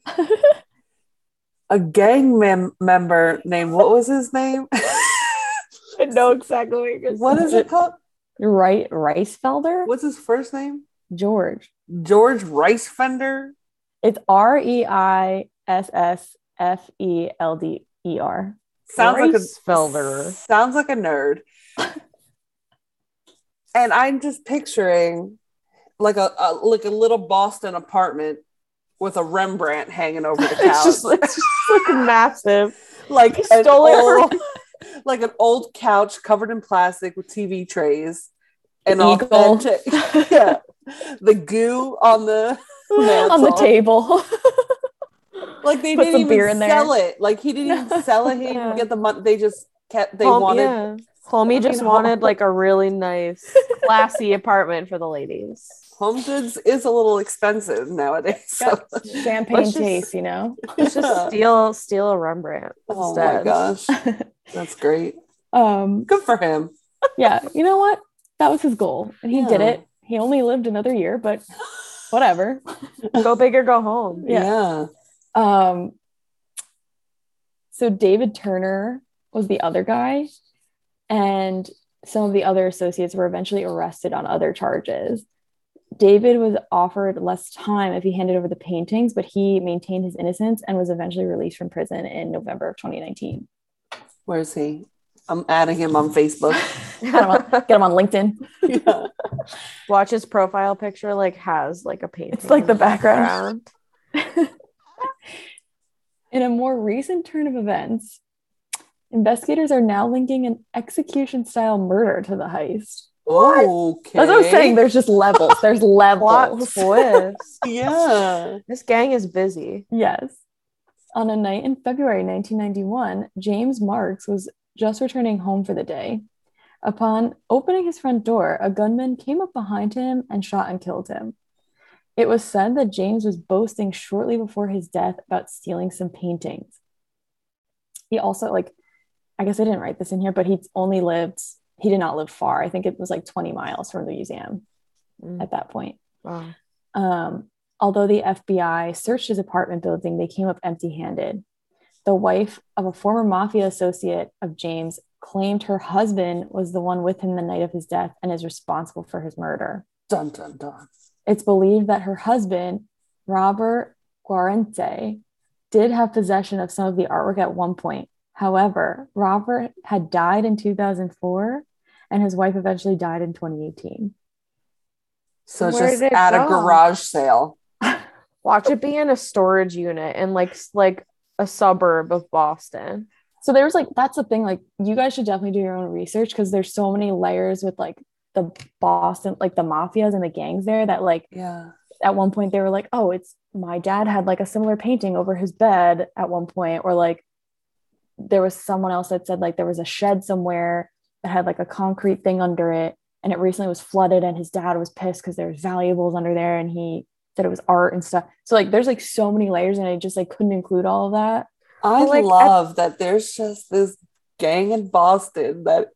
[SPEAKER 2] A gang mem- member named what was his name?
[SPEAKER 4] I know exactly what you're
[SPEAKER 2] what is it called?
[SPEAKER 3] right, Reissfelder,
[SPEAKER 2] What's his first name?
[SPEAKER 3] George.
[SPEAKER 2] George Reissfelder.
[SPEAKER 3] It's R E I S S F E L D E R.
[SPEAKER 2] Sounds like a
[SPEAKER 4] Reissfelder.
[SPEAKER 2] Sounds like a nerd. and I'm just picturing like a, a like a little Boston apartment with a Rembrandt hanging over the couch,
[SPEAKER 4] It's just, it's just like massive.
[SPEAKER 2] like
[SPEAKER 4] he stole it
[SPEAKER 2] old, like an old couch covered in plastic with TV trays and
[SPEAKER 3] Eagle.
[SPEAKER 2] authentic, yeah, the gu on the
[SPEAKER 3] on the table.
[SPEAKER 2] Like they didn't
[SPEAKER 3] some
[SPEAKER 2] even
[SPEAKER 3] beer in there.
[SPEAKER 2] sell it. Like he didn't even sell it. He didn't
[SPEAKER 4] Yeah.
[SPEAKER 2] get the money. They just kept. They
[SPEAKER 4] Hom-
[SPEAKER 2] wanted.
[SPEAKER 4] yeah. Homie just
[SPEAKER 2] fucking
[SPEAKER 4] wanted
[SPEAKER 2] home.
[SPEAKER 4] like a really nice, classy apartment for the ladies.
[SPEAKER 2] Home goods is a little expensive nowadays. So.
[SPEAKER 3] Champagne
[SPEAKER 4] Let's just-
[SPEAKER 3] taste, you know.
[SPEAKER 4] Let's just steal steal a Rembrandt
[SPEAKER 2] Oh my gosh, that's great.
[SPEAKER 3] Um,
[SPEAKER 2] Good for him.
[SPEAKER 3] yeah, you know what? That was his goal, and he did it. He only lived another year, but whatever.
[SPEAKER 4] Go big or go home.
[SPEAKER 3] Yeah.
[SPEAKER 2] Yeah.
[SPEAKER 3] Um, so David Turner was the other guy, and some of the other associates were eventually arrested on other charges. David was offered less time if he handed over the paintings, but he maintained his innocence and was eventually released from prison in November of 2019.
[SPEAKER 2] Where's he? I'm adding him on Facebook.
[SPEAKER 3] Get him on, get him on LinkedIn.
[SPEAKER 2] yeah.
[SPEAKER 4] Watch his profile picture like has like a painting.
[SPEAKER 3] It's like the background.
[SPEAKER 4] background.
[SPEAKER 3] In a more recent turn of events, investigators are now linking an execution style murder to the heist.
[SPEAKER 2] Oh, okay.
[SPEAKER 3] As I was saying, there's just levels. There's
[SPEAKER 4] Plot
[SPEAKER 3] levels.
[SPEAKER 4] twist.
[SPEAKER 2] yeah.
[SPEAKER 4] This gang is busy.
[SPEAKER 3] Yes. On a night in February 1991, James Marks was just returning home for the day. Upon opening his front door, a gunman came up behind him and shot and killed him. It was said that James was boasting shortly before his death about stealing some paintings. He also, like, I guess I didn't write this in here, but he only lived, he did not live far. I think it was like 20 miles from the museum
[SPEAKER 4] Mm,
[SPEAKER 3] at that point.
[SPEAKER 4] Wow.
[SPEAKER 3] Um, although the FBI searched his apartment building, they came up empty handed. The wife of a former mafia associate of James claimed her husband was the one with him the night of his death and is responsible for his murder.
[SPEAKER 2] Dun dun dun.
[SPEAKER 3] It's believed that her husband, Robert Guarente, did have possession of some of the artwork at one point. However, Robert had died in 2004 and his wife eventually died in 2018.
[SPEAKER 2] So
[SPEAKER 4] Where
[SPEAKER 2] just
[SPEAKER 4] did it
[SPEAKER 2] at a garage sale.
[SPEAKER 4] Watch it be in a storage unit in like like a suburb of Boston.
[SPEAKER 3] So there was like that's the thing like you guys should definitely do your own research because there's so many layers with like the Boston like the mafias and the gangs there that like
[SPEAKER 2] Yeah.
[SPEAKER 3] at one point they were like oh it's my dad had like a similar painting over his bed at one point or like there was someone else that said like there was a shed somewhere that had like a concrete thing under it and it recently was flooded and his dad was pissed because there was valuables under there and he said it was art and stuff so like there's like so many layers and I just like couldn't include all of that
[SPEAKER 2] I
[SPEAKER 4] like, at-
[SPEAKER 2] love that there's just this gang in Boston that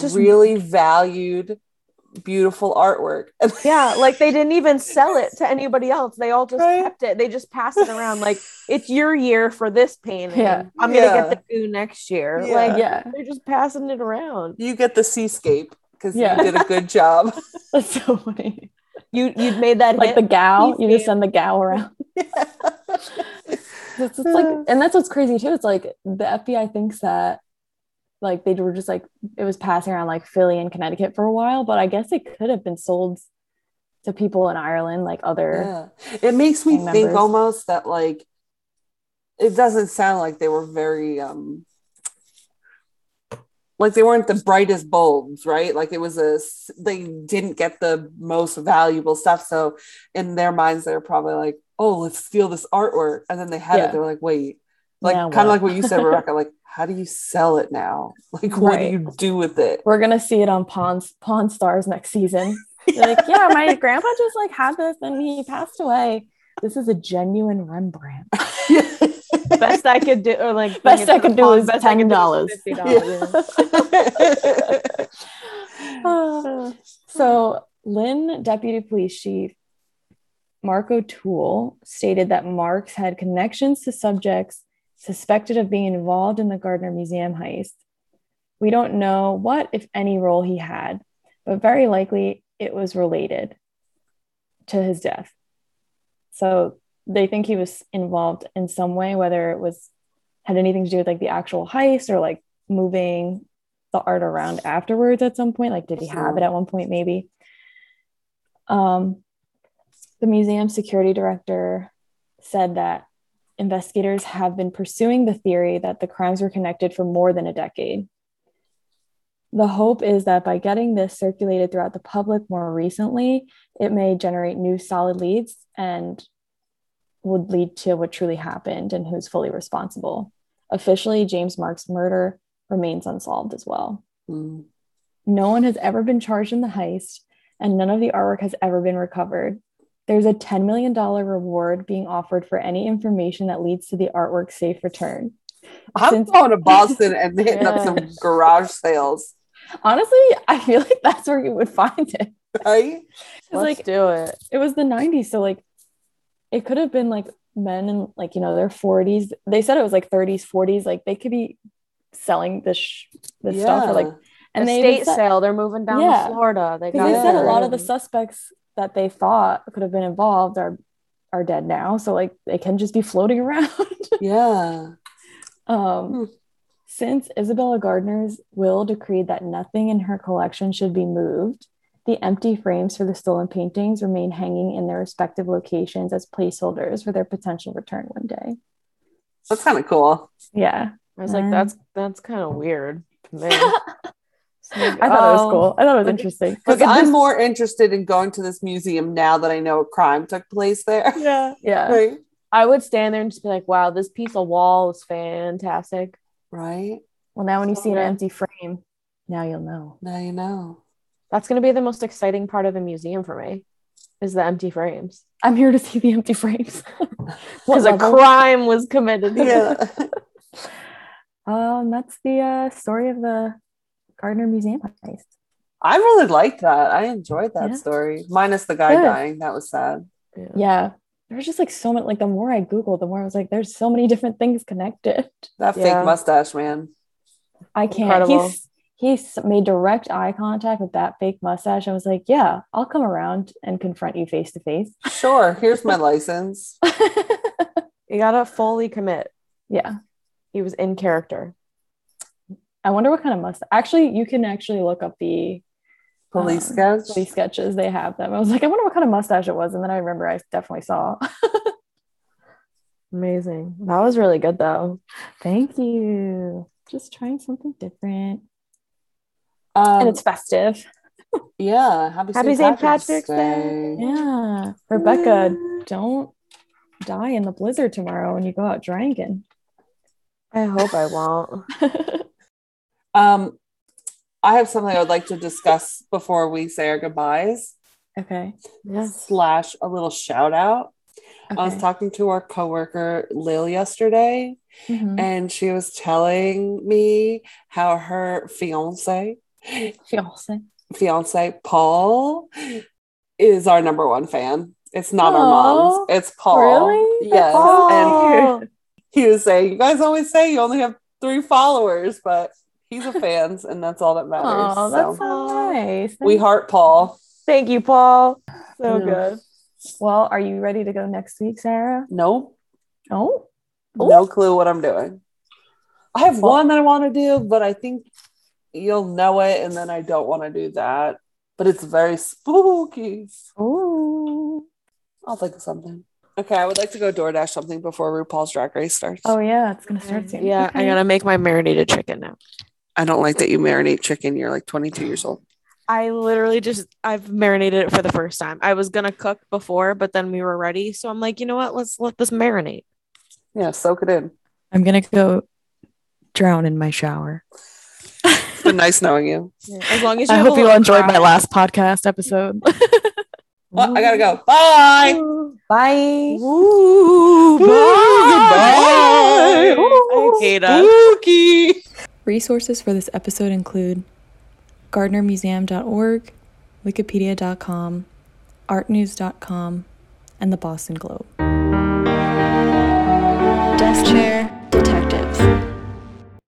[SPEAKER 4] Just-
[SPEAKER 2] really valued beautiful artwork.
[SPEAKER 4] Yeah, like they didn't even sell it to anybody else. They all just
[SPEAKER 2] Right.
[SPEAKER 4] kept it. They just passed it around like it's your year for this painting.
[SPEAKER 3] Yeah.
[SPEAKER 4] I'm gonna
[SPEAKER 2] Yeah.
[SPEAKER 4] get the gu next year.
[SPEAKER 2] Yeah.
[SPEAKER 4] Like
[SPEAKER 3] yeah
[SPEAKER 4] they're just passing it around.
[SPEAKER 2] you get the seascape because
[SPEAKER 3] Yeah.
[SPEAKER 2] you did a good job.
[SPEAKER 3] that's so funny
[SPEAKER 4] You you'd made that
[SPEAKER 3] like
[SPEAKER 4] hit.
[SPEAKER 3] the gal, you just send the gal around. It's just like, and that's what's crazy too. It's like the FBI thinks that like they were just like it was passing around like Philly and Connecticut for a while, but I guess it could have been sold to people in Ireland, like other.
[SPEAKER 2] yeah. It makes me think
[SPEAKER 3] members.
[SPEAKER 2] almost that like it doesn't sound like they were very um like they weren't the brightest bulbs, right? Like it was a they didn't get the most valuable stuff. So in their minds, they're probably like, oh, let's steal this artwork. And then they had
[SPEAKER 3] Yeah.
[SPEAKER 2] it, they're like, wait, like kind of like what you said, Rebecca, like, how do you sell it now? Like, what
[SPEAKER 3] Right.
[SPEAKER 2] do you do with it?
[SPEAKER 3] We're gonna see it on Pawn Pawn Stars next season. They're like, yeah, my grandpa just like had this and he passed away. This is a genuine Rembrandt.
[SPEAKER 4] best I could do or like
[SPEAKER 3] Best I could do
[SPEAKER 4] Pawn,
[SPEAKER 3] is
[SPEAKER 4] best I could do
[SPEAKER 3] $10.
[SPEAKER 4] $50,
[SPEAKER 3] Uh, so, Lynn Deputy Police Chief Mark O'Toole stated that Marks had connections to subjects suspected of being involved in the Gardner Museum heist. We don't know what, if any, role he had, but very likely it was related to his death. So they think he was involved in some way, whether it was had anything to do with like the actual heist or like moving the art around afterwards at some point. Like, did he have it at one point? Maybe. Um, the museum security director said that investigators have been pursuing the theory that the crimes were connected for more than a decade. The hope is that by getting this circulated throughout the public more recently, it may generate new solid leads and would lead to what truly happened and who's fully responsible. Officially, James Mark's murder remains unsolved as well.
[SPEAKER 2] Mm.
[SPEAKER 3] No one has ever been charged in the heist, and none of the artwork has ever been recovered. There's a $10 million reward being offered for any information that leads to the artwork's safe return.
[SPEAKER 2] I'm
[SPEAKER 3] Since-
[SPEAKER 2] going to Boston and hitting up some garage sales,
[SPEAKER 3] Honestly, I feel like that's where you would find it.
[SPEAKER 2] right?
[SPEAKER 4] Let's
[SPEAKER 3] like
[SPEAKER 4] do it.
[SPEAKER 3] it was the 90s, so like it could have been like men in like you know their 40s. They said it was like 30s, 40s. Like they could be selling this sh- this stuff for like
[SPEAKER 4] And
[SPEAKER 3] and they
[SPEAKER 4] state
[SPEAKER 3] said-
[SPEAKER 4] sale. They're moving down
[SPEAKER 3] Yeah.
[SPEAKER 4] to Florida. They got
[SPEAKER 3] they said a lot of the suspects that they thought could have been involved are are dead now so like they can just be floating around
[SPEAKER 2] yeah.
[SPEAKER 3] um
[SPEAKER 2] Hmm.
[SPEAKER 3] since isabella gardner's will decreed that nothing in her collection should be moved the empty frames for the stolen paintings remain hanging in their respective locations as placeholders for their potential return one day
[SPEAKER 2] That's kind of cool.
[SPEAKER 3] yeah
[SPEAKER 4] I was like, that's that's kind of weird to
[SPEAKER 3] i
[SPEAKER 4] It's like,
[SPEAKER 3] thought it was
[SPEAKER 4] oh,
[SPEAKER 3] cool i thought it was interesting
[SPEAKER 2] Because I'm
[SPEAKER 3] this-
[SPEAKER 2] more interested in going to this museum now that I know a crime took place there.
[SPEAKER 4] Yeah.
[SPEAKER 3] yeah
[SPEAKER 2] Right?
[SPEAKER 4] I would stand there and just be like, wow, this piece of wall is fantastic.
[SPEAKER 2] Right?
[SPEAKER 3] well now when you see an
[SPEAKER 4] Yeah.
[SPEAKER 3] empty frame now you'll know
[SPEAKER 2] Now you know.
[SPEAKER 4] That's going to be the most exciting part of the museum for me is the empty frames.
[SPEAKER 3] i'm here to see the empty frames
[SPEAKER 4] Because a crime was committed.
[SPEAKER 2] Yeah.
[SPEAKER 3] Um, that's the uh, story of the Gardner Museum heist.
[SPEAKER 2] I really liked that. I enjoyed that
[SPEAKER 3] Yeah.
[SPEAKER 2] story. Minus the guy
[SPEAKER 3] Good.
[SPEAKER 2] dying. That was sad.
[SPEAKER 4] Yeah.
[SPEAKER 3] Yeah, there was just like so much. Like the more I googled, the more I was like, "There's so many different things connected."
[SPEAKER 2] That
[SPEAKER 4] Yeah.
[SPEAKER 2] fake mustache, man.
[SPEAKER 3] I can't.
[SPEAKER 4] Incredible.
[SPEAKER 3] He's he made direct eye contact with that fake mustache. I was like, "Yeah, I'll come around and confront you face to face."
[SPEAKER 2] Sure. Here's my license.
[SPEAKER 4] You got to fully commit.
[SPEAKER 3] Yeah,
[SPEAKER 4] He was in character.
[SPEAKER 3] I wonder what kind of mustache. Actually, you can actually look up the
[SPEAKER 2] Police
[SPEAKER 3] um,
[SPEAKER 2] sketch.
[SPEAKER 3] police sketches. They have them. I was like, I wonder what kind of mustache it was, and then I remember I definitely saw.
[SPEAKER 4] Amazing. That was really good, though.
[SPEAKER 3] Thank you. Just trying something different.
[SPEAKER 2] Um,
[SPEAKER 3] and it's festive.
[SPEAKER 2] yeah. Happy,
[SPEAKER 4] Happy
[SPEAKER 2] St.
[SPEAKER 4] St.
[SPEAKER 2] Patrick's,
[SPEAKER 4] Patrick's
[SPEAKER 2] Day.
[SPEAKER 3] Yeah. Rebecca, don't die in the blizzard tomorrow when you go out drinking.
[SPEAKER 4] I hope I won't.
[SPEAKER 2] Um, I have something I would like to discuss before we say our goodbyes.
[SPEAKER 3] okay.
[SPEAKER 4] Yeah.
[SPEAKER 2] Slash a little shout out. I was talking to our coworker Lil yesterday,
[SPEAKER 3] Mhm.
[SPEAKER 2] and she was telling me how her fiance,
[SPEAKER 3] Fiance.
[SPEAKER 2] fiance Paul, is our number one fan. It's not our
[SPEAKER 3] Aw,
[SPEAKER 2] mom's. It's Paul.
[SPEAKER 3] really?
[SPEAKER 2] Yes. And he was saying, "You guys always say you only have three followers, but he's a fan, and that's all that matters."
[SPEAKER 3] Oh, that's
[SPEAKER 2] So,
[SPEAKER 3] so nice.
[SPEAKER 2] we heart Paul.
[SPEAKER 4] Thank you, Paul. So
[SPEAKER 3] Yeah.
[SPEAKER 4] good.
[SPEAKER 3] Well, are you ready to go next week, Sarah?
[SPEAKER 2] Oh. No.
[SPEAKER 3] Oh, Ooh.
[SPEAKER 2] No clue what I'm doing. I have
[SPEAKER 3] Well-
[SPEAKER 2] one that I want to do, but I think you'll know it, and then I don't want to do that. But it's very spooky.
[SPEAKER 3] Ooh.
[SPEAKER 2] I'll think of something. Okay, I would like to go DoorDash something before RuPaul's Drag Race starts.
[SPEAKER 3] Oh yeah, it's gonna start mm, soon.
[SPEAKER 4] Yeah, I
[SPEAKER 3] Okay.
[SPEAKER 4] gotta make my marinated chicken now.
[SPEAKER 2] I don't like that you marinate chicken. You're like 22 years old.
[SPEAKER 4] I literally just I've marinated it for the first time. I was gonna cook before, but then we were ready, so I'm like, you know what? Let's let this marinate.
[SPEAKER 2] Yeah, soak it in.
[SPEAKER 3] I'm gonna go drown in my shower.
[SPEAKER 2] It's been nice knowing you.
[SPEAKER 4] As long as you
[SPEAKER 3] I hope you
[SPEAKER 4] little
[SPEAKER 3] enjoyed my last podcast episode.
[SPEAKER 2] Well, I gotta go. Bye.
[SPEAKER 3] Bye.
[SPEAKER 4] Ooh,
[SPEAKER 2] Bye.
[SPEAKER 4] I hate us.
[SPEAKER 2] Spooky.
[SPEAKER 1] Resources for this episode include gardnermuseum.org, wikipedia.com, artnews.com, and the Boston Globe. Desk chair.